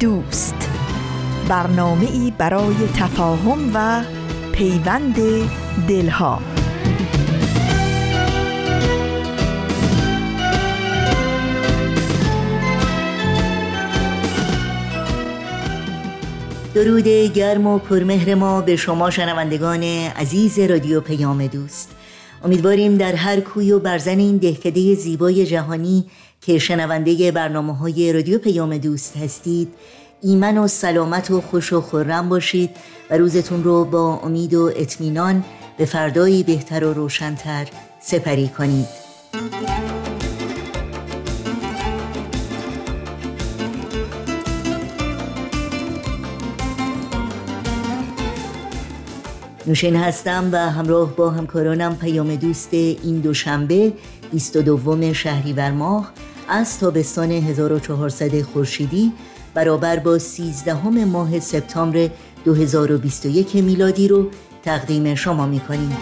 دوست. برنامه ای برای تفاهم و پیوند دلها. درود گرم و پرمهر ما به شما شنوندگان عزیز رادیو پیام دوست. امیدواریم در هر کوی و برزن این دهکده زیبای جهانی که شنونده برنامه های رادیو پیام دوست هستید. ایمن و سلامت و خوش و خورم باشید و روزتون رو با امید و اطمینان به فردایی بهتر و روشنتر سپری کنید. نوشین هستم و همراه با همکارانم پیام دوست این دوشنبه 22 شهریور ماه از تابستان 1400 خورشیدی برابر با 13 ماه سپتامبر 2021 میلادی رو تقدیم شما می کنیم.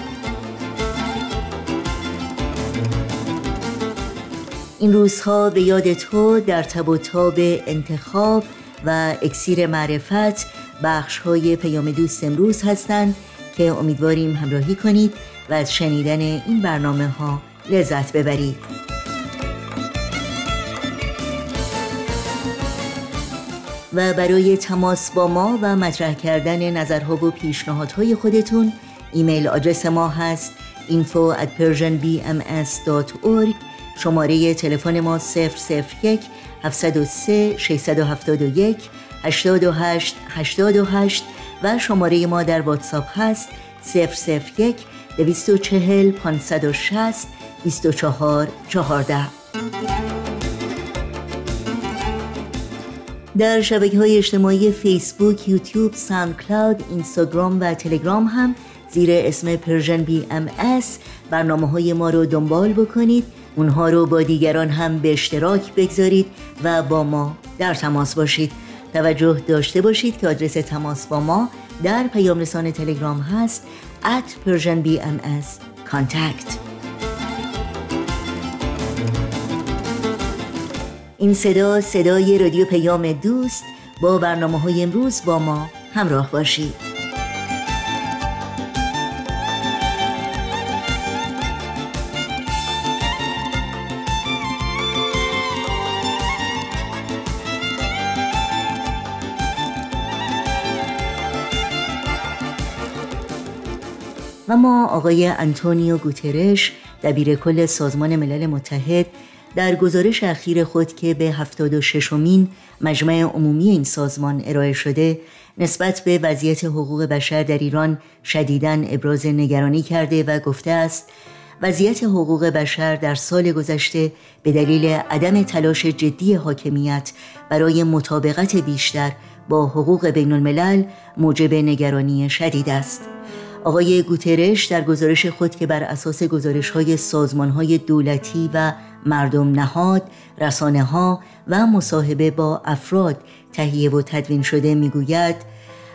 این روزها به یاد تو در تب و تاب انتخاب و اکسیر معرفت بخش های پیام دوست امروز هستند که امیدواریم همراهی کنید و از شنیدن این برنامه ها لذت ببرید. و برای تماس با ما و مطرح کردن نظرها و پیشنهادهای خودتون ایمیل آدرس ما هست info at persianbms.org شماره تلفن ما 001 703 671 828 828 و شماره ما در واتساپ هست 001 240 560 24 14 در شبکه های اجتماعی فیسبوک، یوتیوب، SoundCloud، اینستاگرام و تلگرام هم زیر اسم PersianBMS برنامه های ما رو دنبال بکنید. اونها رو با دیگران هم به اشتراک بگذارید و با ما در تماس باشید. توجه داشته باشید که آدرس تماس با ما در پیام رسان تلگرام هست at Persian BMS contact. این صدا صدای رادیو پیام دوست با برنامه های امروز با ما همراه باشید. و ما آقای انتونیو گوترش دبیر کل سازمان ملل متحد در گزارش اخیر خود که به 76 مین مجمع عمومی این سازمان ارائه شده نسبت به وضعیت حقوق بشر در ایران شدیداً ابراز نگرانی کرده و گفته است وضعیت حقوق بشر در سال گذشته به دلیل عدم تلاش جدی حاکمیت برای مطابقت بیشتر با حقوق بین الملل موجب نگرانی شدید است. آقای گوترش در گزارش خود که بر اساس گزارش های سازمان های دولتی و مردم نهاد، رسانه ها و مصاحبه با افراد تهیه و تدوین شده می‌گوید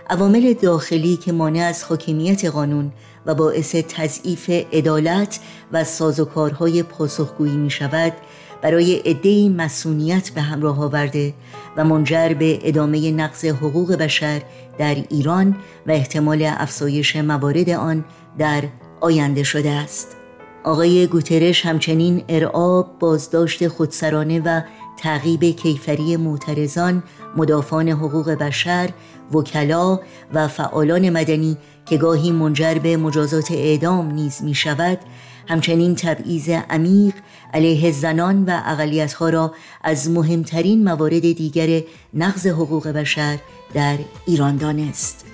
عوامل داخلی که مانع از حاکمیت قانون و باعث تضعیف عدالت و سازوکارهای پاسخگویی می شود برای عدهای مسئولیت به همراه آورده و منجر به ادامه نقض حقوق بشر در ایران و احتمال افزایش موارد آن در آینده شده است. آقای گوترش همچنین ارعاب بازداشت خودسرانه و تعقیب کیفری معترضان مدافعان حقوق بشر وکلا و فعالان مدنی که گاهی منجر به مجازات اعدام نیز می شود همچنین تبعیض عمیق علیه زنان و اقلیتها را از مهمترین موارد دیگر نقض حقوق بشر در ایران دانست.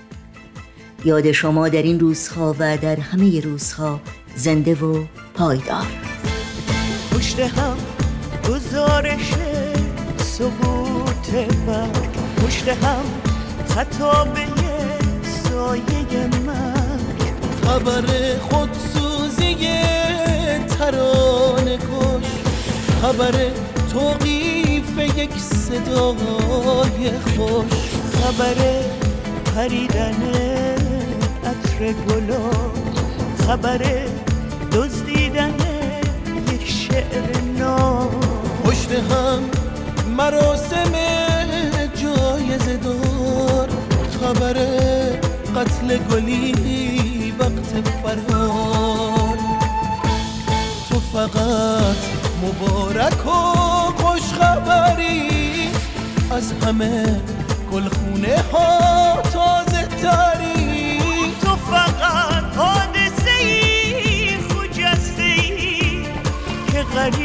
یاد شما در این روزها و در همه روزها زنده و پایدار. پشت هم گزارش سقوط بر پشت هم خطابه سایه من. خبر خودسوزی ترانه کش. خبر توقیف یک صدای خوش. خبر پریدن عطر گلا خبر دزدیدن یک شعر نام. پشت هم مراسم جایزه دار خبر قتل گلی وقت فرار تو فقط مبارک و خوش خبری از همه گلخونه ها تازه تری. تو فقط حادثه ای خجسته ای که غریبانه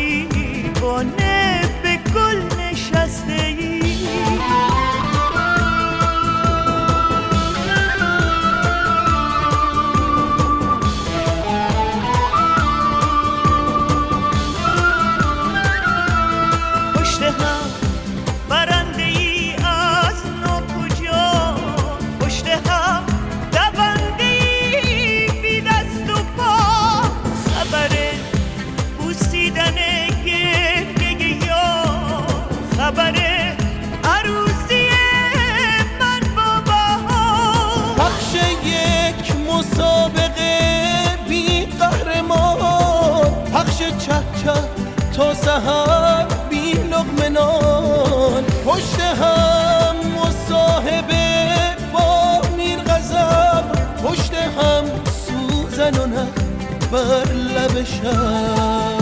بر لب شب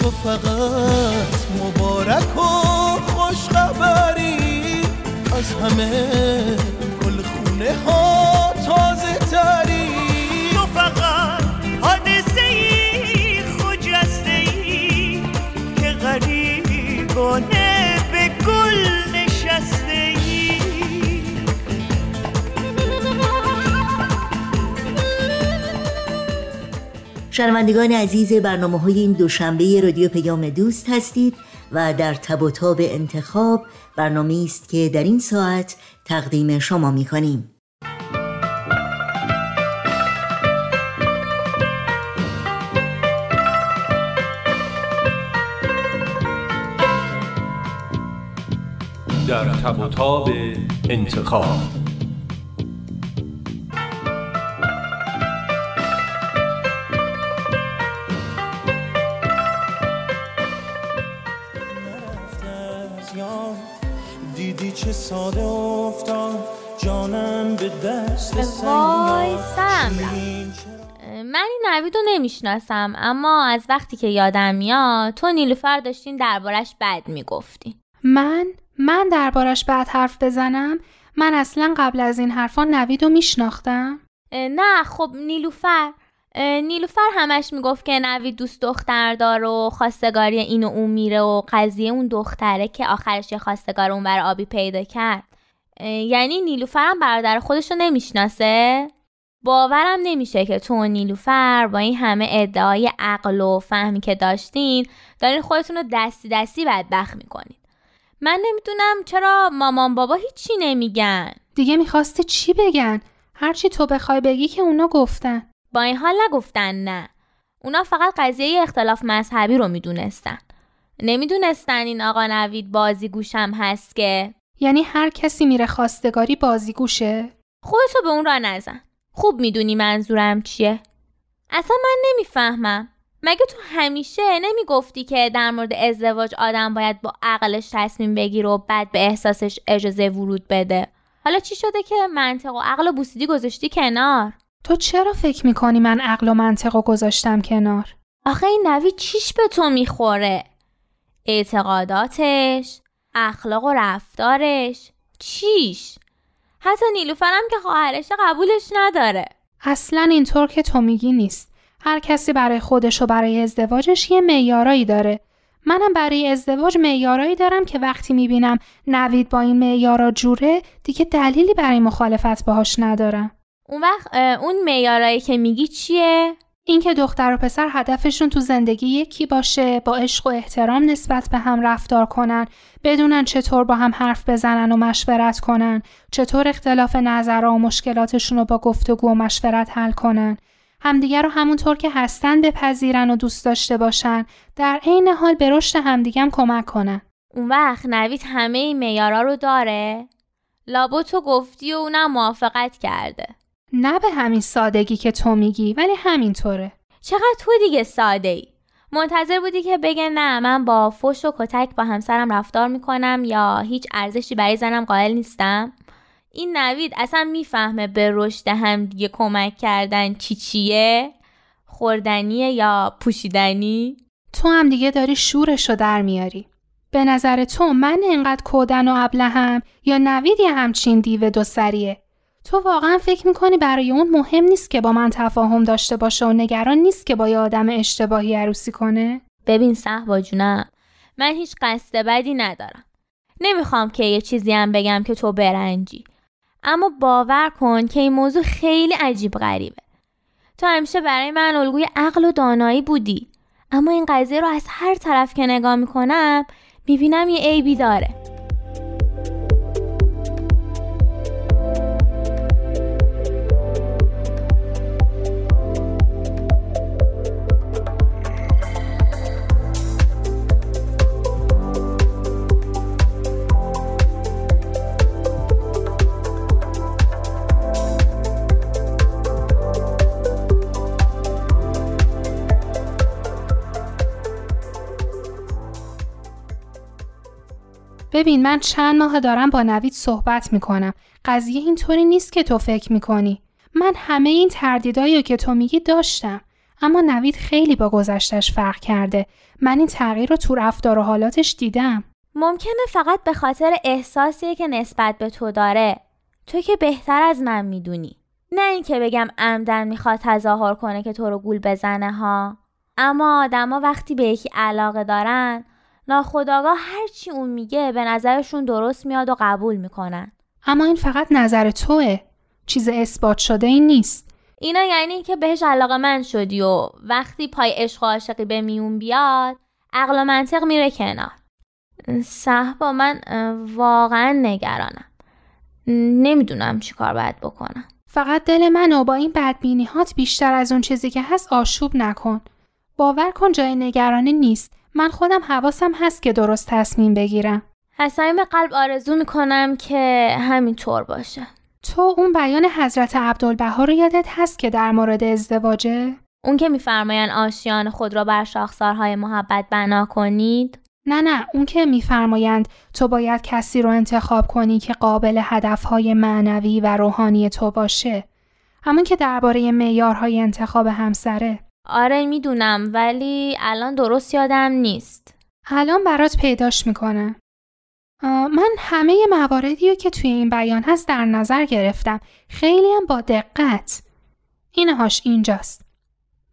تو فقط مبارک و خوش خبری از همه گلخونه ها. شنوندگان عزیز برنامه های این دوشنبه رادیو پیام دوست هستید و در تب و تاب انتخاب برنامه است که در این ساعت تقدیم شما می کنیم. در تب و تاب انتخاب وای سم من این نوید رو نمی‌شناسم اما از وقتی که یادم میاد تو نیلوفر داشتین دربارش بد می‌گفتی. من؟ من دربارش بعد حرف بزنم؟ من اصلا قبل از این حرفا نوید رو میشناختم نه خب نیلوفر. نیلوفر همش می‌گفت که نوید دوست دختر داره و خواستگاری این و اون میره و قضیه اون دختره که آخرش یه خواستگار اون بر آبی پیدا کرد. یعنی نیلوفر هم برادر خودش رو نمی‌شناسه؟ باورم نمیشه که تو و نیلوفر با این همه ادعای عقل و فهمی که داشتین دارین خودتون رو دستی دستی بدبخت می‌کنین. من نمی‌دونم چرا مامان بابا هیچی نمیگن. دیگه می‌خواسته چی بگن؟ هرچی تو بخوای بگی که اونا گفتن. با این حال نگفتن نه. اونا فقط قضیه اختلاف مذهبی رو می‌دونستن. نمی‌دونستن این آقا نوید بازی گوشم هست که یعنی هر کسی میره خواستگاری بازیگوشه. خودتو به اون را نزن. خوب می‌دونی منظورم چیه. اصلا من نمی‌فهمم. مگه تو همیشه نمی‌گفتی که در مورد ازدواج آدم باید با عقلش تصمیم بگیره و بعد به احساسش اجازه ورود بده؟ حالا چی شده که منطق و عقل و بوسیدی گذاشتی کنار؟ تو چرا فکر می‌کنی من عقل و منطق رو گذاشتم کنار؟ آخه این نوید چیش به تو می‌خوره؟ اعتقاداتش؟ اخلاق و رفتارش. چیش؟ حتی نیلوفرم که خواهرش قبولش نداره. اصلا اینطور که تو میگی نیست. هر کسی برای خودش و برای ازدواجش یه معیارایی داره. منم برای ازدواج معیارایی دارم که وقتی می‌بینم نوید با این معیارا جوره دیگه دلیلی برای مخالفت باهاش ندارم. اون وقت اون معیارایی که میگی چیه؟ اینکه دختر و پسر هدفشون تو زندگی یکی باشه با عشق و احترام نسبت به هم رفتار کنن بدونن چطور با هم حرف بزنن و مشورت کنن چطور اختلاف نظرها و مشکلاتشون رو با گفتگو و مشورت حل کنن. همدیگر رو همونطور که هستن بپذیرن و دوست داشته باشن. در عین حال به رشد همدیگم کمک کنن. اون وقت نوید همه این میارا رو داره؟ لابو تو گفتی و اونم موافقت کرده. نه به همین سادگی که تو میگی ولی همینطوره. چقدر تو دیگه ساده ای منتظر بودی که بگه نه من با فش و کتک با همسرم رفتار می‌کنم یا هیچ ارزشی برای زنم قائل نیستم؟ این نوید اصلا می‌فهمه به رشد هم دیگه کمک کردن چی چیه؟ خوردنیه یا پوشیدنی؟ تو هم دیگه داری شورشو در میاری. به نظر تو من انقدر کودن و ابلهم یا نوید یه همچین دیو دو سریه؟ تو واقعا فکر می‌کنی برای اون مهم نیست که با من تفاهم داشته باشه و نگران نیست که با یه آدم اشتباهی عروسی کنه؟ ببین صحبا جونم من هیچ قصد بدی ندارم. نمی‌خوام که یه چیزی هم بگم که تو برنجی. اما باور کن که این موضوع خیلی عجیب غریبه. تو همیشه برای من الگوی عقل و دانایی بودی. اما این قضیه رو از هر طرف که نگاه می‌کنم می‌بینم یه عیبی داره. ببین من چند ماه دارم با نوید صحبت می‌کنم. قضیه اینطوری نیست که تو فکر می‌کنی. من همه این تردیدایی که تو میگی داشتم. اما نوید خیلی با گذشتش فرق کرده. من این تغییر رو تو رفتار و حالاتش دیدم. ممکنه فقط به خاطر احساسیه که نسبت به تو داره. تو که بهتر از من می‌دونی. نه اینکه بگم عمدن می‌خواد تظاهر کنه که تو رو گول بزنه ها. اما آدما وقتی به یکی علاقه دارن ناخداگاه هرچی اون میگه به نظرشون درست میاد و قبول می‌کنن. اما این فقط نظر توه. چیز اثبات شده این نیست. اینا یعنی که بهش علاقه من شدی و وقتی پای عشق و عاشقی به میون بیاد عقل و منطق میره کنار. صحبا من واقعا نگرانم. نمی‌دونم چی کار باید بکنم. فقط دل منو با این بدبینیهات بیشتر از اون چیزی که هست آشوب نکن. باور کن جای نگرانی نیست. من خودم حواسم هست که درست تصمیم بگیرم. حسایم قلب آرزو می‌کنم که همینطور باشه. تو اون بیان حضرت عبدالبها رو یادت هست که در مورد ازدواجه؟ اون که میفرمایند آشیان خود را بر شاخسارهای محبت بنا کنید؟ نه نه اون که میفرمایند تو باید کسی رو انتخاب کنی که قابل هدفهای معنوی و روحانی تو باشه. همون که درباره معیارهای انتخاب همسره. آره می‌دونم ولی الان درست یادم نیست. الان برات پیداش می‌کنم من همه مواردی رو که توی این بیان هست در نظر گرفتم. خیلی هم با دقت. اینهاش اینجاست.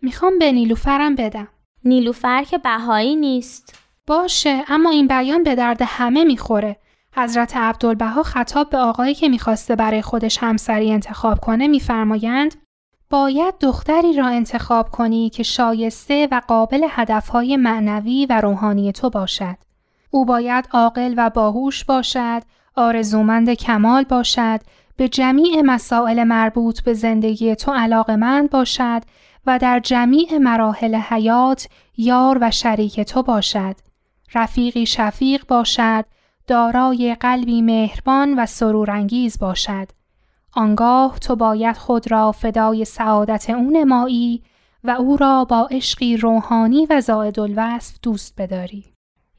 می‌خوام به نیلوفرم بدم. نیلوفر که بهایی نیست. باشه اما این بیان به درد همه می‌خوره. حضرت عبدالبها خطاب به آقایی که می‌خواسته برای خودش همسری انتخاب کنه میفرمایند باید دختری را انتخاب کنی که شایسته و قابل هدفهای معنوی و روحانی تو باشد. او باید عاقل و باهوش باشد، آرزومند کمال باشد، به جمیع مسائل مربوط به زندگی تو علاقمند باشد و در جمیع مراحل حیات یار و شریک تو باشد. رفیقی شفیق باشد، دارای قلبی مهربان و سرورانگیز باشد. آنگاه تو باید خود را فدای سعادت او نمایی و او را با عشقی روحانی و زائد الوصف دوست بداری.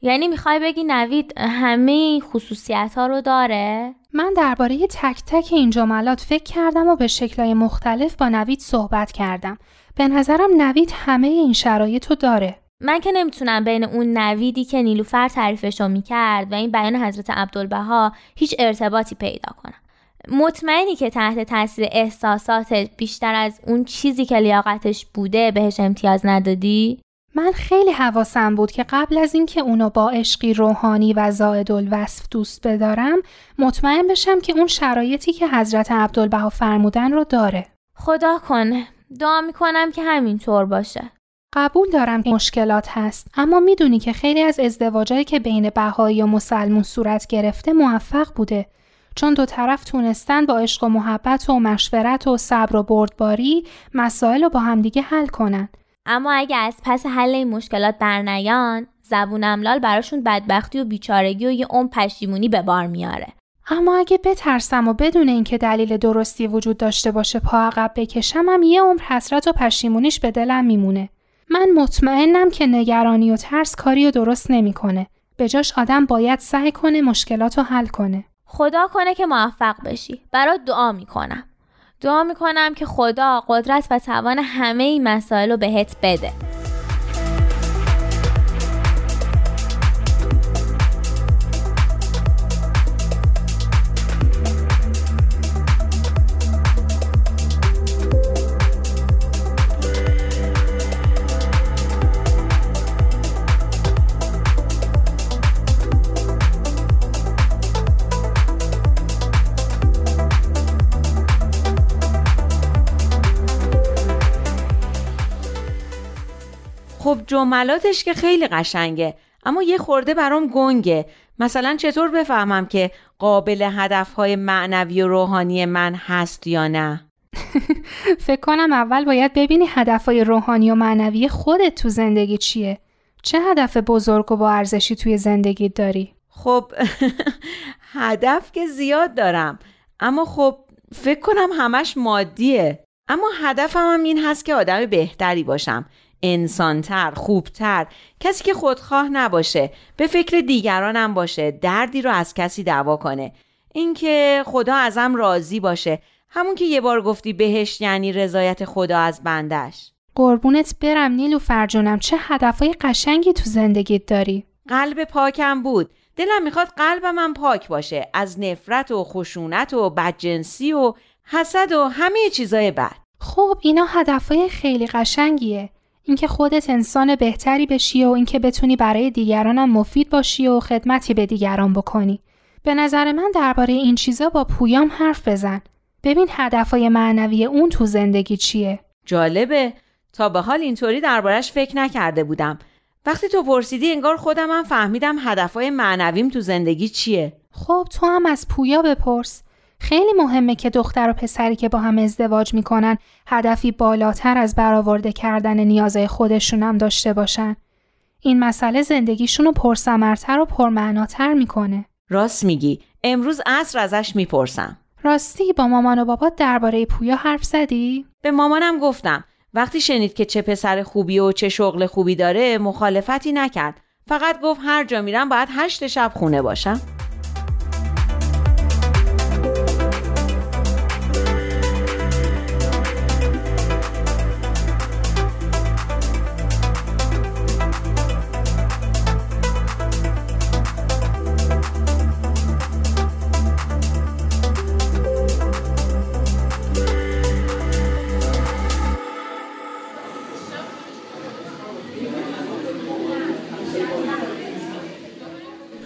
یعنی می‌خوای بگی نوید همه این خصوصیت ها رو داره؟ من درباره تک تک این جملات فکر کردم و به شکلهای مختلف با نوید صحبت کردم. به نظرم نوید همه این شرایط رو داره. من که نمی‌تونم بین اون نویدی که نیلوفر تعریفشو می‌کرد و این بیان حضرت عبدالبها هیچ ارتباطی پیدا کنم. مطمئنی که تحت تاثیر احساساتت بیشتر از اون چیزی که لیاقتش بوده بهش امتیاز ندادی؟ من خیلی حواسم بود که قبل از اینکه اونو با عشقی روحانی و زائد الوصف دوست بدارم مطمئن بشم که اون شرایطی که حضرت عبدالبها فرمودن رو داره. خدا کنه دعا می‌کنم که همینطور باشه قبول دارم که مشکلات هست اما می‌دونی که خیلی از ازدواجایی که بین بهایی و مسلمون صورت گرفته موفق بوده چون دو طرف تونستن با عشق و محبت و مشورت و صبر و بردباری مسائل رو با همدیگه حل کنن اما اگه از پس حل این مشکلات برنیان زبون املال براشون بدبختی و بیچارگی و یه عمر پشیمونی به بار میاره اما اگه بترسم و بدون اینکه دلیل درستی وجود داشته باشه پا عقب بکشم هم یه عمر حسرت و پشیمونیش به دلم میمونه من مطمئنم که نگرانی و ترس کاری و درست نمی‌کنه. به جاش آدم باید سعی کنه مشکلات رو حل کنه. خدا کنه که موفق بشی. برات دعا می‌کنم. دعا می‌کنم که خدا قدرت و توان همه این مسائل رو بهت بده. جملاتش که خیلی قشنگه اما یه خورده برام گنگه. مثلا چطور بفهمم که قابل هدفهای معنوی و روحانی من هست یا نه؟ فکر کنم اول باید ببینی هدفهای روحانی و معنوی خودت تو زندگی چیه. چه هدف بزرگ و با ارزشی توی زندگی داری؟ خب هدف که زیاد دارم. اما خب فکر کنم همش مادیه. اما هدفم هم این هست که آدم بهتری باشم. انسانتر، خوبتر، کسی که خودخواه نباشه، به فکر دیگرانم باشه، دردی رو از کسی دعوا کنه. اینکه خدا ازم راضی باشه، همون که یه بار گفتی بهش یعنی رضایت خدا از بندش. قربونت برم نیلو فرجونم چه هدفهای قشنگی تو زندگیت داری؟ قلب پاکم بود. دلم می‌خواد قلبم پاک باشه از نفرت و خشونت و بدجنسی و حسد و همه چیزای بد. خب اینا هدفهای خیلی قشنگیه. اینکه خودت انسان بهتری بشی و اینکه بتونی برای دیگرانم مفید باشی و خدمتی به دیگران بکنی. به نظر من درباره این چیزا با پویام حرف بزن. ببین هدفهای معنوی اون تو زندگی چیه. جالبه تا به حال اینطوری دربارش فکر نکرده بودم. وقتی تو پرسیدی انگار خودم هم فهمیدم هدفهای معنویم تو زندگی چیه. خب تو هم از پویا بپرس. خیلی مهمه که دختر و پسری که با هم ازدواج می‌کنن هدفی بالاتر از برآورده کردن نیازهای خودشون هم داشته باشن. این مسئله زندگیشون رو پرسمرتر و پرمعناتر می‌کنه. راست میگی. امروز عصر ازش می‌پرسم. راستی با مامان و بابات درباره پویا حرف زدی؟ به مامانم گفتم. وقتی شنید که چه پسر خوبی و چه شغل خوبی داره مخالفتی نکرد. فقط گفت هر جا میرم باید هشت شب خونه باشم.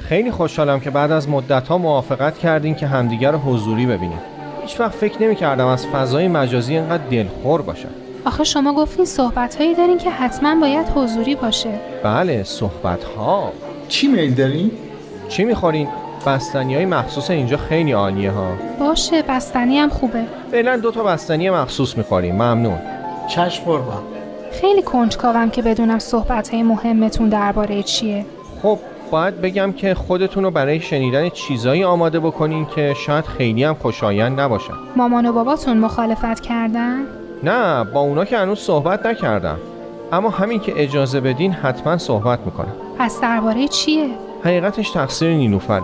خیلی خوشحالم که بعد از مدت ها موافقت کردین که همدیگر رو حضوری ببینیم. هیچ وقت فکر نمی کردم از فضای مجازی اینقدر دلخور باشم. آخه شما گفتین صحبت هایی دارین که حتما باید حضوری باشه. بله صحبت ها چی میل دارین؟ چی می‌خورین؟ بستنی های مخصوص اینجا خیلی عالیه ها باشه بستنی هم خوبه. فعلا دو تا بستنی مخصوص می‌خوریم. ممنون. چشم قربان خیلی کنجکاوم که بدونم صحبت های مهمتون درباره چیه. خب باید بگم که خودتون رو برای شنیدن چیزایی آماده بکنین که شاید خیلی هم خوشایند نباشن مامان و باباتون مخالفت کردن؟ نه با اونا که هنوز صحبت نکردم اما همین که اجازه بدین حتما صحبت می‌کنم پس درباره چیه؟ حقیقتش تقصیر نیلوفره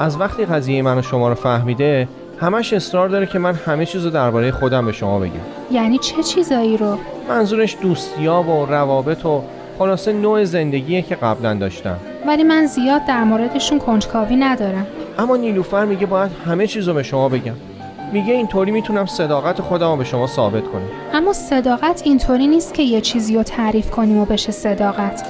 از وقتی قضیه من و شما رو فهمیده همش اصرار داره که من همه چیز رو درباره خودم به شما بگم یعنی چه چیزایی رو؟ منظورش دوستیاب و روابط و خلاصه نوع زندگیه که قبلا داشتم. ولی من زیاد در موردشون کنجکاوی ندارم. اما نیلوفر میگه باید همه چیز رو به شما بگم. میگه اینطوری می‌تونم صداقت خودم رو به شما ثابت کنم. اما صداقت اینطوری نیست که یه چیزی رو تعریف کنیم و بشه صداقت.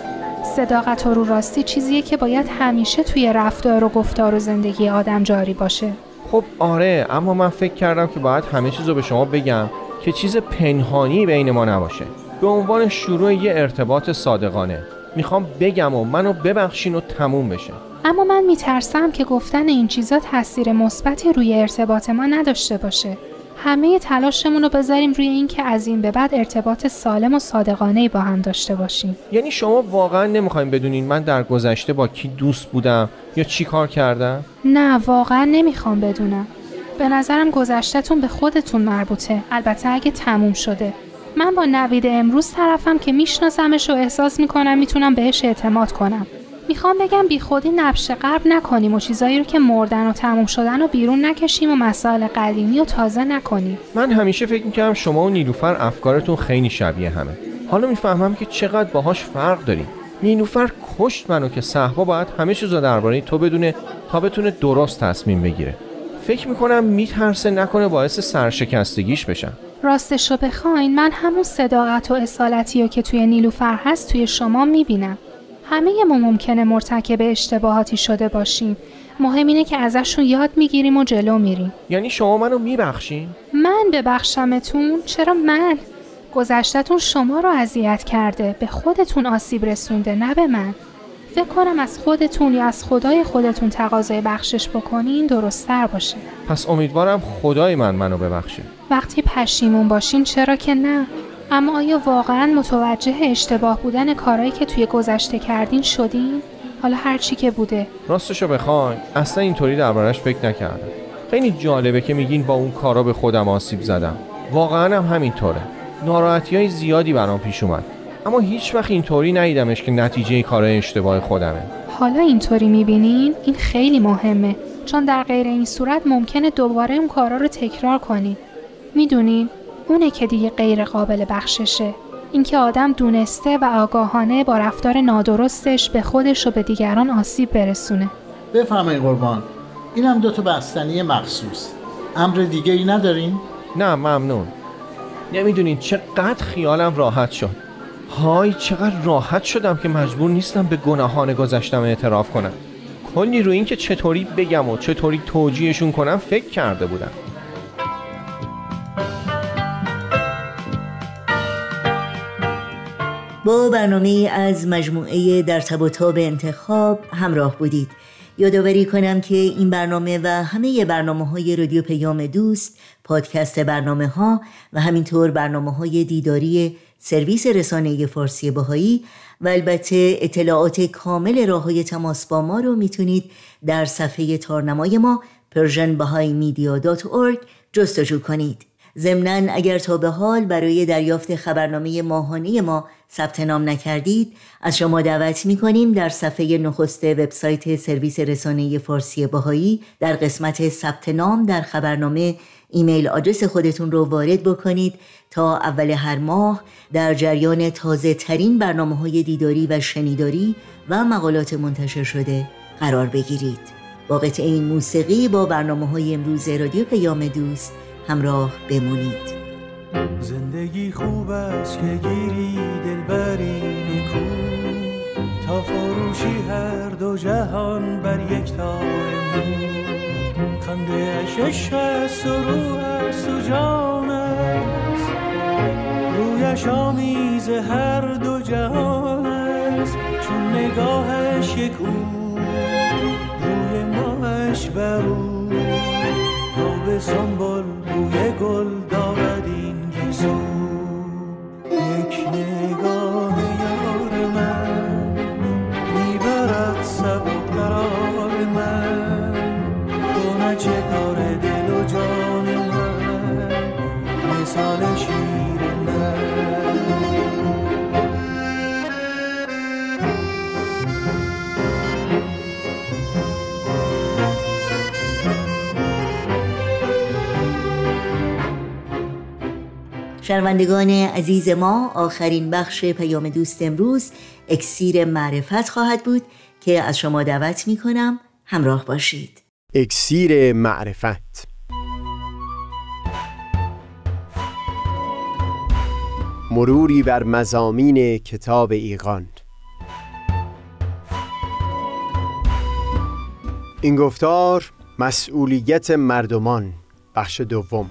صداقت و رو راستی چیزیه که باید همیشه توی رفتار و گفتار و زندگی آدم جاری باشه. خب آره اما من فکر کردم که باید همه چیز رو به شما بگم که چیز پنهانی بین ما نباشه. به عنوان شروع یه ارتباط صادقانه. می‌خوام بگم و منو ببخشین و تموم بشه. اما من میترسم که گفتن این چیزا تاثیر مثبتی روی ارتباط ما نداشته باشه. همه تلاشمون رو بذاریم روی اینکه از این به بعد ارتباط سالم و صادقانه با هم داشته باشیم. یعنی شما واقعا نمی‌خواین بدونین من در گذشته با کی دوست بودم یا چی کار کردم؟ نه واقعا نمی‌خوام بدونم. به نظرم گذشتهتون به خودتون مربوطه. البته اگه تموم شده. من با نوید امروز طرفم که میشناسمش و احساس می‌کنم می‌تونم بهش اعتماد کنم. می‌خوام بگم بیخودی نبش قرب نکنیم و چیزایی رو که مردن و تموم شدن و بیرون نکشیم و مسائل قدیمی و تازه نکنیم. من همیشه فکر می‌کردم شما و نیلوفر افکارتون خیلی شبیه همه. حالا می‌فهمم که چقدر باهاش فرق داریم. نیلوفر کشت منو که صحبا باید همه چیز رو درباره تو بدونه تا بتونه درست تصمیم بگیره. فکر می‌کنم میترسه نکنه باعث سرشکستگیش بشم. راستش رو بخواین من همون صداقت و اصالتی رو که توی نیلوفر هست توی شما می‌بینم. همه ما ممکنه مرتکب اشتباهاتی شده باشیم. مهم اینه که ازشون یاد می‌گیریم و جلو میریم. یعنی شما منو میبخشین؟ من ببخشمتون چرا من؟ گذشتتون شما رو اذیت کرده. به خودتون آسیب رسونده نه به من. فکر کنم از خودتون یا از خدای خودتون تقاضای بخشش بکنین درستتر باشه. پس امیدوارم خدای من منو ببخشه. وقتی پشیمون باشین چرا که نه؟ اما آیا واقعا متوجه اشتباه بودن کارهایی که توی گذشته کردین شدین؟ حالا هر چی که بوده. راستشو بخواین. اصلا اینطوری دربارش فکر نکردم. خیلی جالبه که میگین با اون کارا به خودم آسیب زدم. واقعا هم همینطوره. ناراحتی های زیادی برام پیش اومد. اما هیچ وقت اینطوری ندیدمش که نتیجه کارهای اشتباه خودمه. حالا اینطوری می‌بینین؟ این خیلی مهمه. چون در غیر این صورت ممکنه دوباره اون کارا رو تکرار کنین می‌دونین؟ اونه که دیگه غیر قابل بخششه. اینکه آدم دونسته و آگاهانه با رفتار نادرستش به خودش و به دیگران آسیب برسونه. بفرمایید قربان. اینم دو تا بستنی مخصوص. امر دیگه ای ندارین؟ نه ممنون. نمی‌دونین چقدر خیالم راحت شد. های چقدر راحت شدم که مجبور نیستم به گناهان گذشتم اعتراف کنم. کلی رو این که چطوری بگم و چطوری توجیهشون کنم فکر کرده بودم. با برنامه از مجموعه در تب انتخاب همراه بودید. یادآوری کنم که این برنامه و همه برنامه های رادیو پیام دوست پادکست برنامه ها و همینطور برنامه های دیداری سرویس رسانه فارسی باهایی و البته اطلاعات کامل راه های تماس با ما رو می‌تونید در صفحه تارنمای ما persianbahaimedia.org جستجو کنید. ضمنا اگر تا به حال برای دریافت خبرنامه ماهانه ما ثبت نام نکردید از شما دعوت می کنیم در صفحه نخست وبسایت سرویس رسانه فارسی باهایی در قسمت ثبت نام در خبرنامه ایمیل آدرس خودتون رو وارد بکنید تا اول هر ماه در جریان تازه ترین برنامه های دیداری و شنیداری و مقالات منتشر شده قرار بگیرید. با قطعه این موسیقی با برنامه های امروز رادیو پیام دوست همراه بمونید. زندگی خوب است که گیری دلبری تا فروشی هر دو جهان بر یک تار مو. خنده اشش است و رو است و جان است. رویش آمیز هر دو جهان است. چون نگاهش یک او روی ماهش بر او. به سنبل بوی گل دارد این گیسو. شنوندگان عزیز ما آخرین بخش پیام دوست امروز اکسیر معرفت خواهد بود که از شما دعوت می کنم همراه باشید. اکسیر معرفت. مروری بر مزامین کتاب ایقان. این گفتار مسئولیت مردمان. بخش دوم.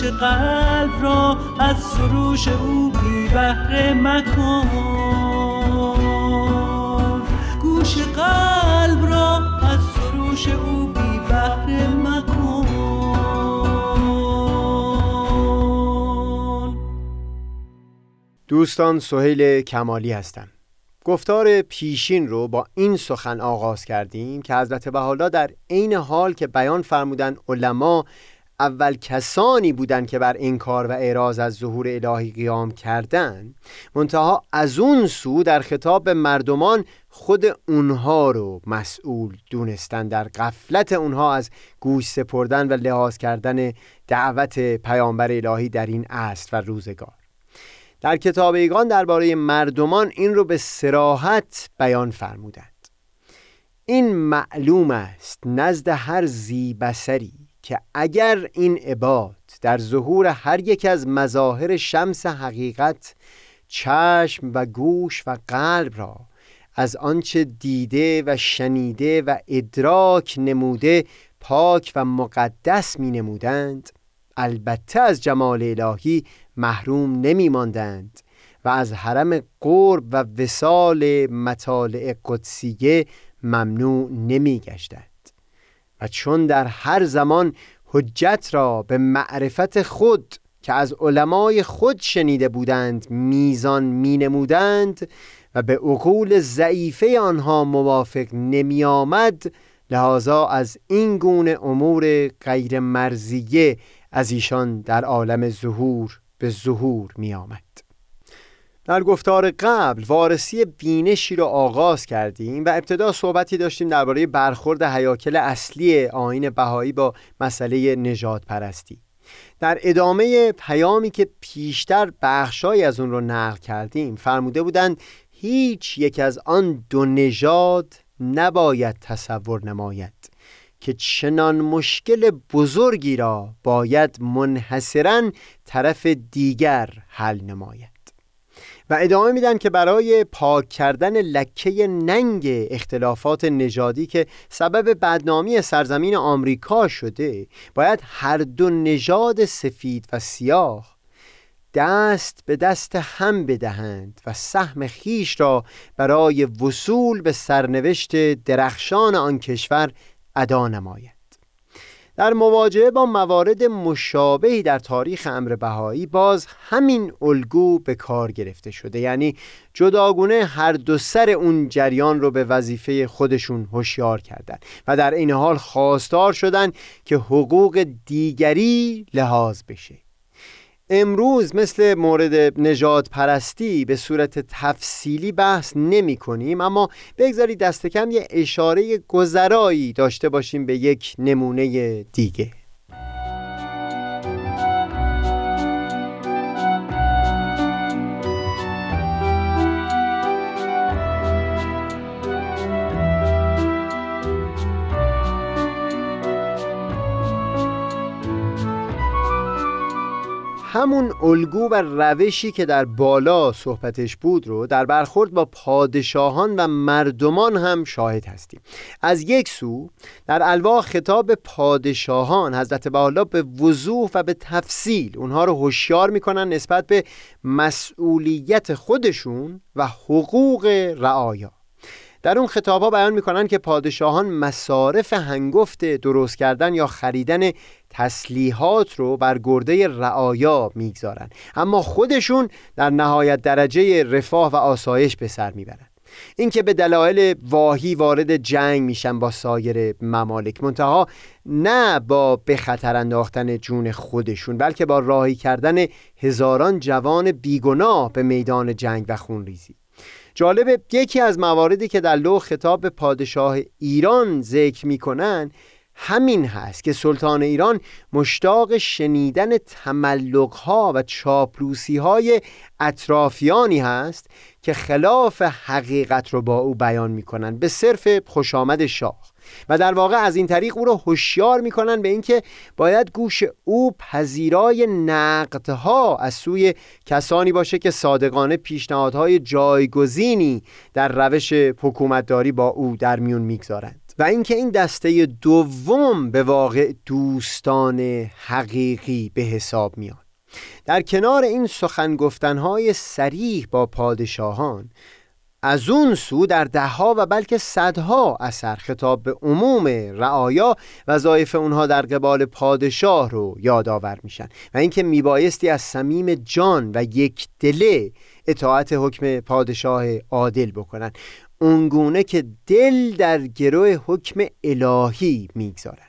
گوش قلب را از سروش او بی بهره مکن. گوش قلب را از سروش او بی بهره مکن. دوستان سهیل کمالی هستم. گفتار پیشین رو با این سخن آغاز کردیم که حضرت بحالا در عین حال که بیان فرمودن علما اول کسانی بودند که بر انکار و اعراض از ظهور الهی قیام کردند منتها از اون سو در خطاب به مردمان خود اونها رو مسئول دونستن. در قفلت اونها از گوش سپردن و لحاظ کردن دعوت پیامبر الهی در این عصر و روزگار. در کتاب ایگان درباره مردمان این رو به سراحت بیان فرمودند. این معلوم است نزد هر زیبسری که اگر این عباد در ظهور هر یک از مظاهر شمس حقیقت چشم و گوش و قلب را از آنچه دیده و شنیده و ادراک نموده پاک و مقدس می نمودند البته از جمال الهی محروم نمی ماندند و از حرم قرب و وسال مطالع قدسیه ممنوع نمی گشتند. و چون در هر زمان حجت را به معرفت خود که از علمای خود شنیده بودند میزان می نمودند و به عقول ضعیفه آنها موافق نمی آمد لحاظا از این گونه امور غیر مرزیه از ایشان در عالم ظهور به ظهور می آمد در گفتار قبل وارسی بینشی را آغاز کردیم و ابتدا صحبتی داشتیم درباره برخورد حیاکل اصلی آین بهایی با مسئله نجات پرستی در ادامه پیامی که پیشتر بخشای از اون رو نقل کردیم فرموده بودند هیچ یک از آن دو نژاد نباید تصور نماید که چنان مشکل بزرگی را باید منحصرا طرف دیگر حل نماید. و ادامه میدن که برای پاک کردن لکه ننگ اختلافات نژادی که سبب بدنامی سرزمین آمریکا شده باید هر دو نژاد سفید و سیاه دست به دست هم بدهند و سهم خیش را برای وصول به سرنوشت درخشان آن کشور ادا نماید در مواجهه با موارد مشابهی در تاریخ امر بهایی باز همین الگو به کار گرفته شده. یعنی جداگونه هر دو سر اون جریان رو به وظیفه خودشون هوشیار کردند و در این حال خواستار شدند که حقوق دیگری لحاظ بشه. امروز مثل مورد نجات پرستی به صورت تفصیلی بحث نمی کنیم اما بگذارید دست کم یه اشاره گذرایی داشته باشیم به یک نمونه دیگه. همون الگو و روشی که در بالا صحبتش بود رو در برخورد با پادشاهان و مردمان هم شاهد هستیم. از یک سو در الواح خطاب پادشاهان حضرت بالا به وضوح و به تفصیل اونها رو هوشیار می‌کنن نسبت به مسئولیت خودشون و حقوق رعایا. در اون خطاب ها بیان می‌کنن که پادشاهان مصارف هنگفت درست کردن یا خریدن تسلیحات رو بر گرده رعایا می‌گذارن اما خودشون در نهایت درجه رفاه و آسایش به سر می‌برن اینکه به دلایل واهی وارد جنگ میشن با سایر ممالک منتها نه با به خطر انداختن جون خودشون بلکه با راهی کردن هزاران جوان بیگناه به میدان جنگ و خونریزی. جالب یکی از مواردی که در لوح خطاب به پادشاه ایران ذکر می‌کنن همین هست که سلطان ایران مشتاق شنیدن تملقها و چاپلوسی های اطرافیانی هست که خلاف حقیقت رو با او بیان می‌کنن به صرف خوش آمد شاه. و در واقع از این طریق او را هوشیار می‌کنن به اینکه باید گوش او پذیرای نقدها از سوی کسانی باشه که صادقانه پیشنهادهای جایگزینی در روش حکومتداری با او در میون می‌گذارند و اینکه این دسته دوم به واقع دوستان حقیقی به حساب میاد. در کنار این سخن گفتنهای سریح با پادشاهان از اون سو در دهها و بلکه صدها اثر خطاب به عموم رعایا وظایف اونها در قبال پادشاه رو یادآور میشن. و اینکه میبایستی از صمیم جان و یک دله اطاعت حکم پادشاه عادل بکنن. اونگونه که دل در گروه حکم الهی می‌گذارن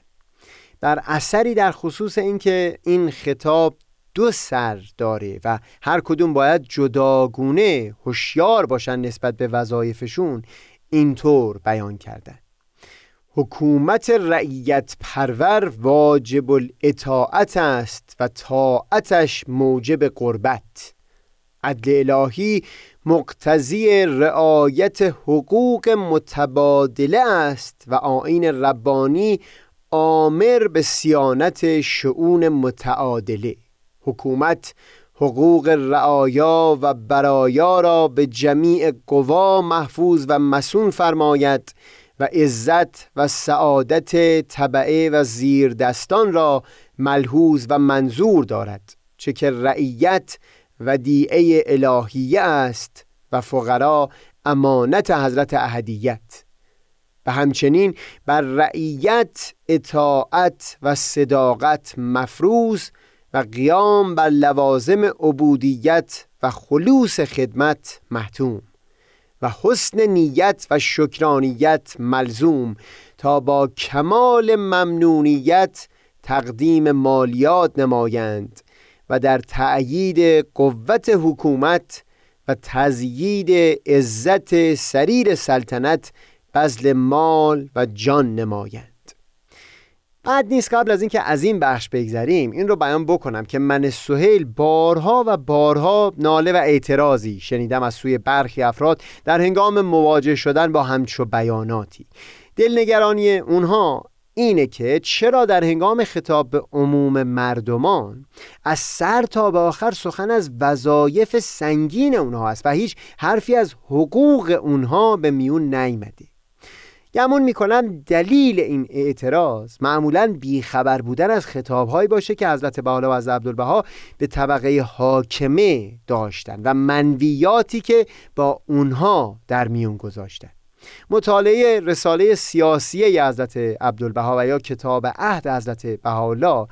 در اثری در خصوص اینکه این خطاب دو سر داره و هر کدوم باید جداگونه هوشیار باشن نسبت به وظایفشون اینطور بیان کردن. حکومت رعیت پرور واجب الاطاعت است و طاعتش موجب قربت. عدل الهی مقتضی رعایت حقوق متبادله است و آین ربانی آمر به سیانت شعون متعادله. حکومت حقوق رعایا و برایا را به جمیع قوا محفوظ و مسون فرماید و عزت و سعادت طبعه و زیر دستان را ملحوظ و منظور دارد چه که رعیت و دیعه الهیه است و فقرا امانت حضرت اهدیت و همچنین بر رعیت اطاعت و صداقت مفروض و قیام بر لوازم عبودیت و خلوص خدمت محتوم و حسن نیت و شکرانیت ملزوم تا با کمال ممنونیت تقدیم مالیات نمایند. و در تأیید قوت حکومت و تزیید عزت سریر سلطنت بذل مال و جان نمایند. بعد نیست قبل از اینکه از این بخش بگذریم این رو بیان بکنم که من سهیل بارها و بارها ناله و اعتراضی شنیدم از سوی برخی افراد در هنگام مواجه شدن با همچو بیاناتی. دلنگرانی اونها اینه که چرا در هنگام خطاب به عموم مردمان از سر تا به آخر سخن از وظایف سنگین اونها است و هیچ حرفی از حقوق اونها به میون نیمده گمون می‌کنم دلیل این اعتراض معمولا بیخبر بودن از خطابهایی باشه که حضرت بحالا و از عبدالبها به طبقه حاکمه داشتن و منویاتی که با اونها در میون گذاشتن. مطالعه رساله سیاسی حضرت عبدالبها و یا کتاب عهد حضرت بهاءالله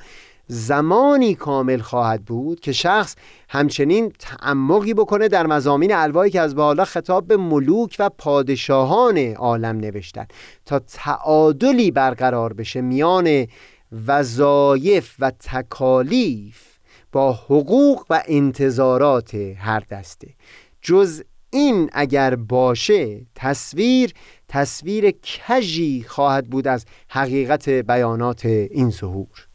زمانی کامل خواهد بود که شخص همچنین تعمقی بکنه در مزامین الوایی که از بالا خطاب به ملوک و پادشاهان عالم نوشتن تا تعادلی برقرار بشه میان وظایف و تکالیف با حقوق و انتظارات هر دسته. جز این اگر باشه تصویر تصویر کجی خواهد بود از حقیقت بیانات این ظهور.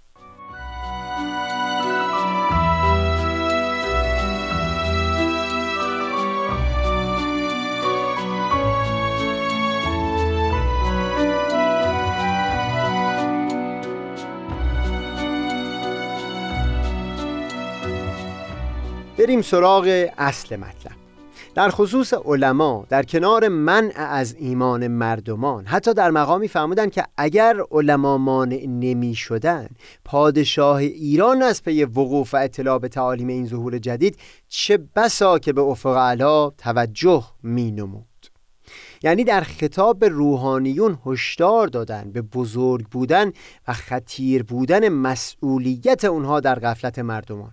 بریم سراغ اصل مطلب. در خصوص علما در کنار منع از ایمان مردمان حتی در مقامی فرمودند که اگر علما مانع نمی شدن پادشاه ایران از پی وقوف و اطلاع به تعالیم این ظهور جدید چه بسا که به افق علا توجه می نمود یعنی در خطاب روحانیون هشدار دادن به بزرگ بودن و خطیر بودن مسئولیت اونها در غفلت مردمان.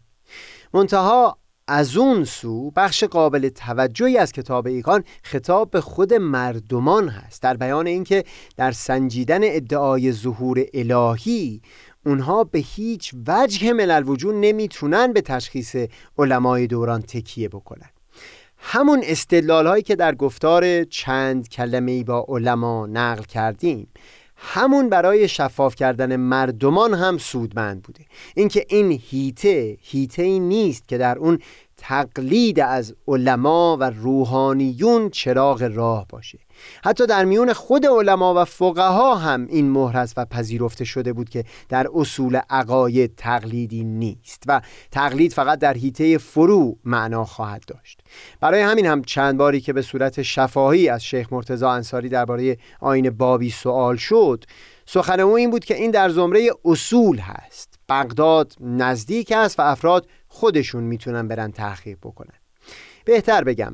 منتها از اون سو بخش قابل توجهی از کتاب ایقان خطاب به خود مردمان هست. در بیان اینکه در سنجیدن ادعای ظهور الهی اونها به هیچ وجه ملل وجود نمی‌تونن به تشخیص علمای دوران تکیه بکنن. همون استدلال هایی که در گفتار چند کلمه با علما نقل کردیم. همون برای شفاف کردن مردمان هم سودمند بوده. اینکه این هیته هیته ای نیست که در اون تقلید از علما و روحانیون چراغ راه باشه. حتی در میون خود علما و فقها هم این مهر و پذیرفته شده بود که در اصول عقاید تقلیدی نیست و تقلید فقط در حیطه فرو معنا خواهد داشت. برای همین هم چند باری که به صورت شفاهی از شیخ مرتضی انصاری درباره آین بابی سوال شد سخن او این بود که این در زمره اصول هست. بغداد نزدیک است و افراد خودشون می‌تونن برن تحقیق بکنن. بهتر بگم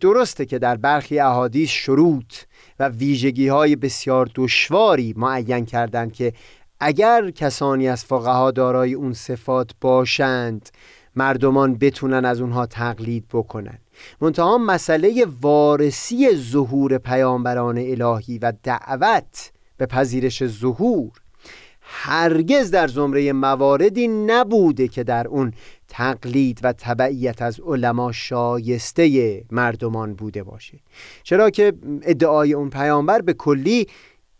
درسته که در برخی احادیث شروط و ویژگی های بسیار دشواری معین کردند که اگر کسانی از فقها دارای اون صفات باشند مردمان بتونن از اونها تقلید بکنن. منتها مسئله وارسی ظهور پیامبران الهی و دعوت به پذیرش ظهور هرگز در زمره مواردی نبوده که در اون تقلید و تبعیت از علما شایسته مردمان بوده باشه. چرا که ادعای اون پیامبر به کلی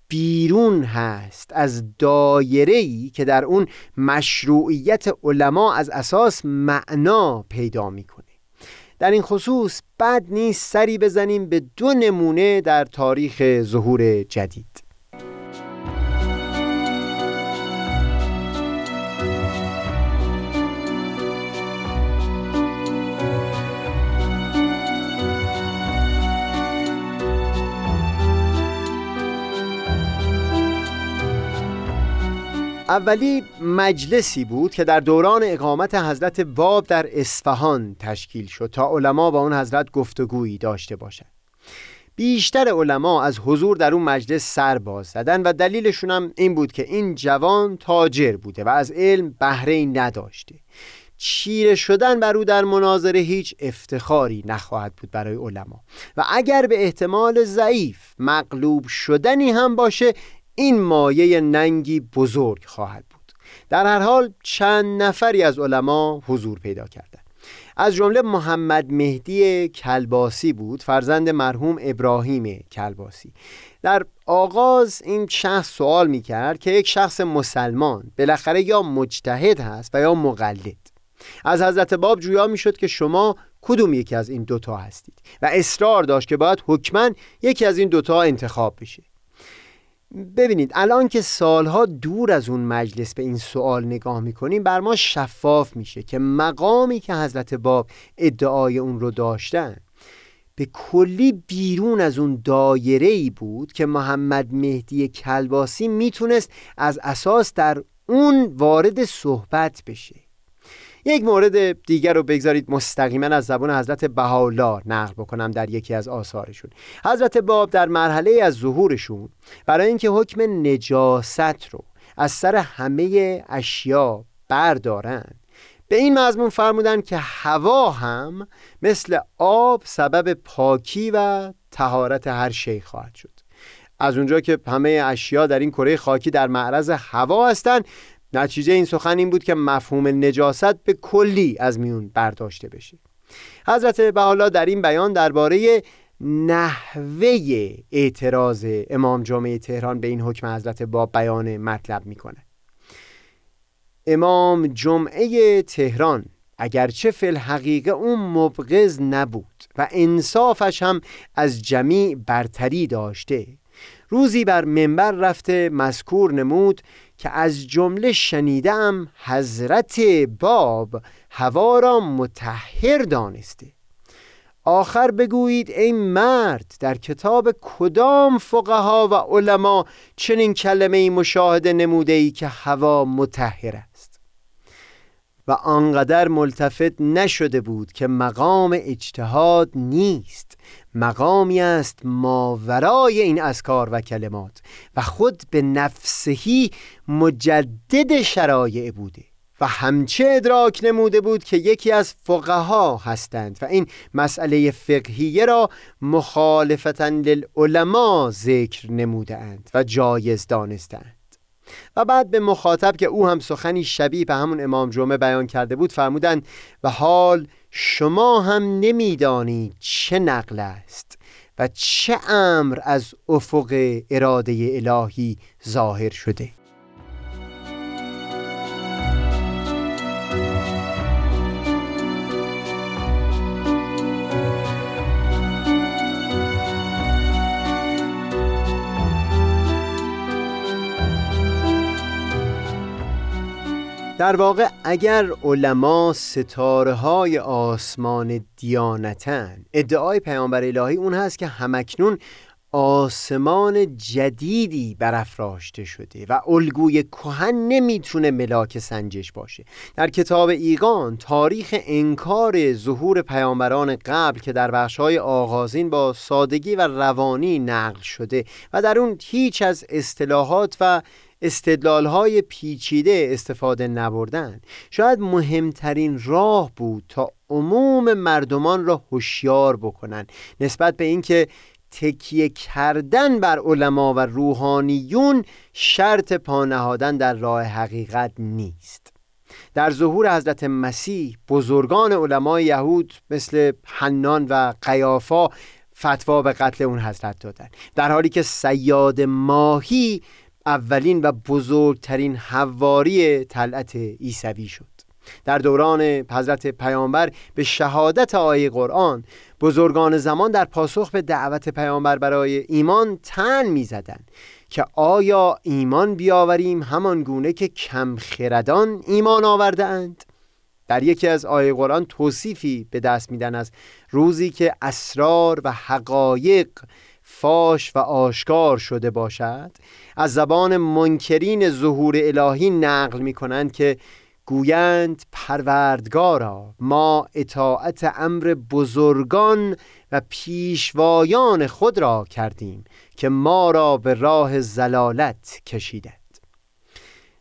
بیرون هست از دایره ای که در اون مشروعیت علما از اساس معنا پیدا می‌کنه. در این خصوص بد نیست سری بزنیم به دو نمونه در تاریخ ظهور جدید. اولی مجلسی بود که در دوران اقامت حضرت باب در اصفهان تشکیل شد تا علما با اون حضرت گفتگویی داشته باشند. بیشتر علما از حضور در اون مجلس سر باز زدن و دلیلشون هم این بود که این جوان تاجر بوده و از علم بهره نداشته. چیره شدن بر او در مناظره هیچ افتخاری نخواهد بود برای علما. و اگر به احتمال ضعیف مغلوب شدنی هم باشه این مایه ننگی بزرگ خواهد بود. در هر حال چند نفری از علما حضور پیدا کردند. از جمله محمد مهدی کلباسی بود فرزند مرحوم ابراهیم کلباسی. در آغاز این شخص سوال می کرد که یک شخص مسلمان بالاخره یا مجتهد هست و یا مقلد. از حضرت باب جویا می شد که شما کدوم یکی از این دوتا هستید و اصرار داشت که باید حکما یکی از این دوتا انتخاب بشه. ببینید الان که سالها دور از اون مجلس به این سوال نگاه می‌کنیم بر ما شفاف میشه که مقامی که حضرت باب ادعای اون رو داشتن به کلی بیرون از اون دایره ای بود که محمد مهدی کلباسی می‌تونست از اساس در اون وارد صحبت بشه. یک مورد دیگر رو بگذارید. مستقیما از زبان حضرت بهاءالله نقل بکنم در یکی از آثارشون. حضرت باب در مرحله از ظهورشون برای اینکه حکم نجاست رو از سر همه اشیا بردارن به این مضمون فرمودن که هوا هم مثل آب سبب پاکی و تهارت هر شی خواهد شد. از اونجا که همه اشیا در این کره خاکی در معرض هوا هستند نتیجه این سخن این بود که مفهوم نجاست به کلی از میون برداشته بشه. حضرت بحالا در این بیان درباره نحوه اعتراض امام جامعه تهران به این حکم حضرت با بیان مطلب می‌کنه. امام جمعه تهران اگرچه فی الحقیقه اون مبغض نبود و انصافش هم از جمیع برتری داشته روزی بر منبر رفته مذکور نمود که از جمله شنیدم حضرت باب هوا را متحر دانسته. آخر بگویید ای مرد در کتاب کدام فقها و علما چنین کلمه مشاهده نموده ای که هوا متحر است؟ و آنقدر ملتفت نشده بود که مقام اجتهاد نیست مقامی است ماورای این اذکار و کلمات و خود به نفسهی مجدد شرایع بوده و همچه ادراک نموده بود که یکی از فقها هستند و این مسئله فقهیه را مخالفتا للعلماء ذکر نموده اند و جایز دانستند و بعد به مخاطب که او هم سخنی شبیه به همون امام جمعه بیان کرده بود فرمودند و حال شما هم نمی‌دانید چه نقل است و چه امر از افق اراده الهی ظاهر شده. در واقع اگر علما ستاره های آسمان دیانتن ادعای پیامبر الهی اون هست که همکنون آسمان جدیدی برافراشته شده و الگوی کهن نمی‌تونه ملاک سنجش باشه. در کتاب ایگان تاریخ انکار ظهور پیامبران قبل که در بخشهای آغازین با سادگی و روانی نقل شده و در اون هیچ از اصطلاحات و استدلال های پیچیده استفاده نبردن. شاید مهمترین راه بود تا عموم مردمان را هوشیار بکنن. نسبت به اینکه تکیه کردن بر علما و روحانیون شرط پانهادن در راه حقیقت نیست. در ظهور حضرت مسیح بزرگان علمای یهود مثل حنان و قیافا فتوا به قتل اون حضرت دادن. در حالی که سیاد ماهی اولین و بزرگترین حواری طلعت عیسوی شد در دوران حضرت پیامبر به شهادت آیه قرآن بزرگان زمان در پاسخ به دعوت پیامبر برای ایمان تن می زدن که آیا ایمان بیاوریم همان گونه که کم خردان ایمان آورده اند؟ در یکی از آیه قرآن توصیفی به دست میدن از روزی که اسرار و حقایق فاش و آشکار شده باشد از زبان منکرین ظهور الهی نقل می کنند که گویند پروردگارا ما اطاعت امر بزرگان و پیشوایان خود را کردیم که ما را به راه زلالت کشیده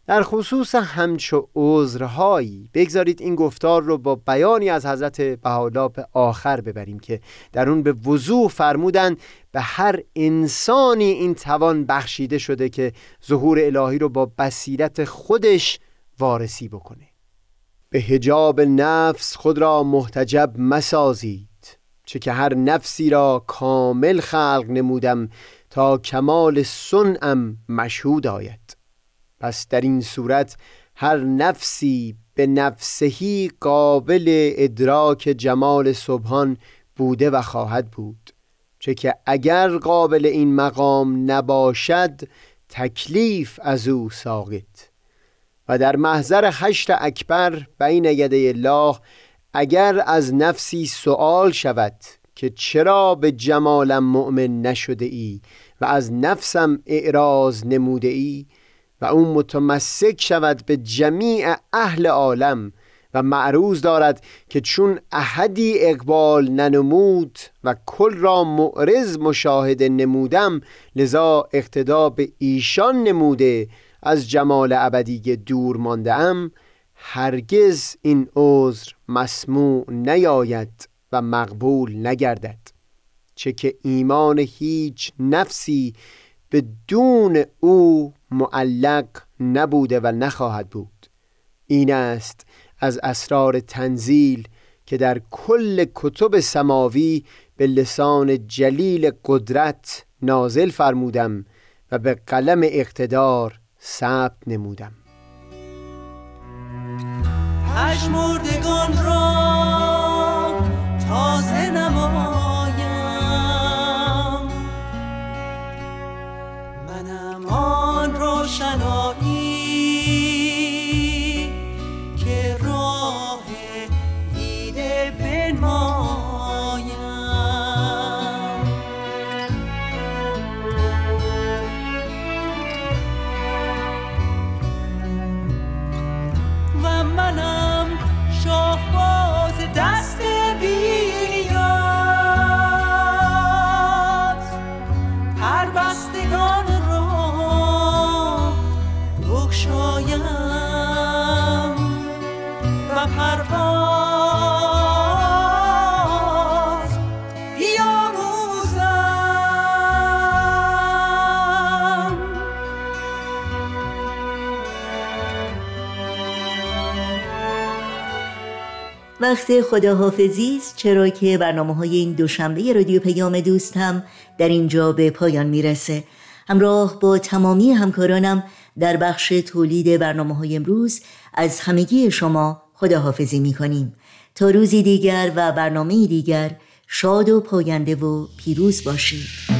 در خصوص همچو عذرهایی بگذارید این گفتار رو با بیانی از حضرت بهاءالله به آخر ببریم که در اون به وضوح فرمودن به هر انسانی این توان بخشیده شده که ظهور الهی رو با بصیرت خودش وارسی بکنه. به هجاب نفس خود را محتجب مسازید چه که هر نفسی را کامل خلق نمودم تا کمال سنم مشهود آید. پس در این صورت هر نفسی به نفسهی قابل ادراک جمال سبحان بوده و خواهد بود. چه که اگر قابل این مقام نباشد تکلیف از او ساقط. و در محضر حشر اکبر بین یده الله اگر از نفسی سوال شود که چرا به جمالم مؤمن نشده ای و از نفسم اعراض نموده ای و اون متمسک شود به جمیع اهل عالم و معروض دارد که چون احدی اقبال ننمود و کل را معرض مشاهده نمودم لذا اقتدا به ایشان نموده. از جمال ابدی دور مانده ام هرگز این عذر مسموع نیاید و مقبول نگردد. چه که ایمان هیچ نفسی به دون او معلق نبوده و نخواهد بود. این است از اسرار تنزیل که در کل کتب سماوی به لسان جلیل قدرت نازل فرمودم و به قلم اقتدار ثبت نمودم. مردگان را تازه نمایم وقت خداحافظی است چرا که برنامه های این دوشنبه رادیو پیام دوست هم در اینجا به پایان می‌رسه. همراه با تمامی همکارانم در بخش تولید برنامه های امروز از همگی شما خداحافظی می کنیم تا روزی دیگر و برنامه دیگر شاد و پاینده و پیروز باشید.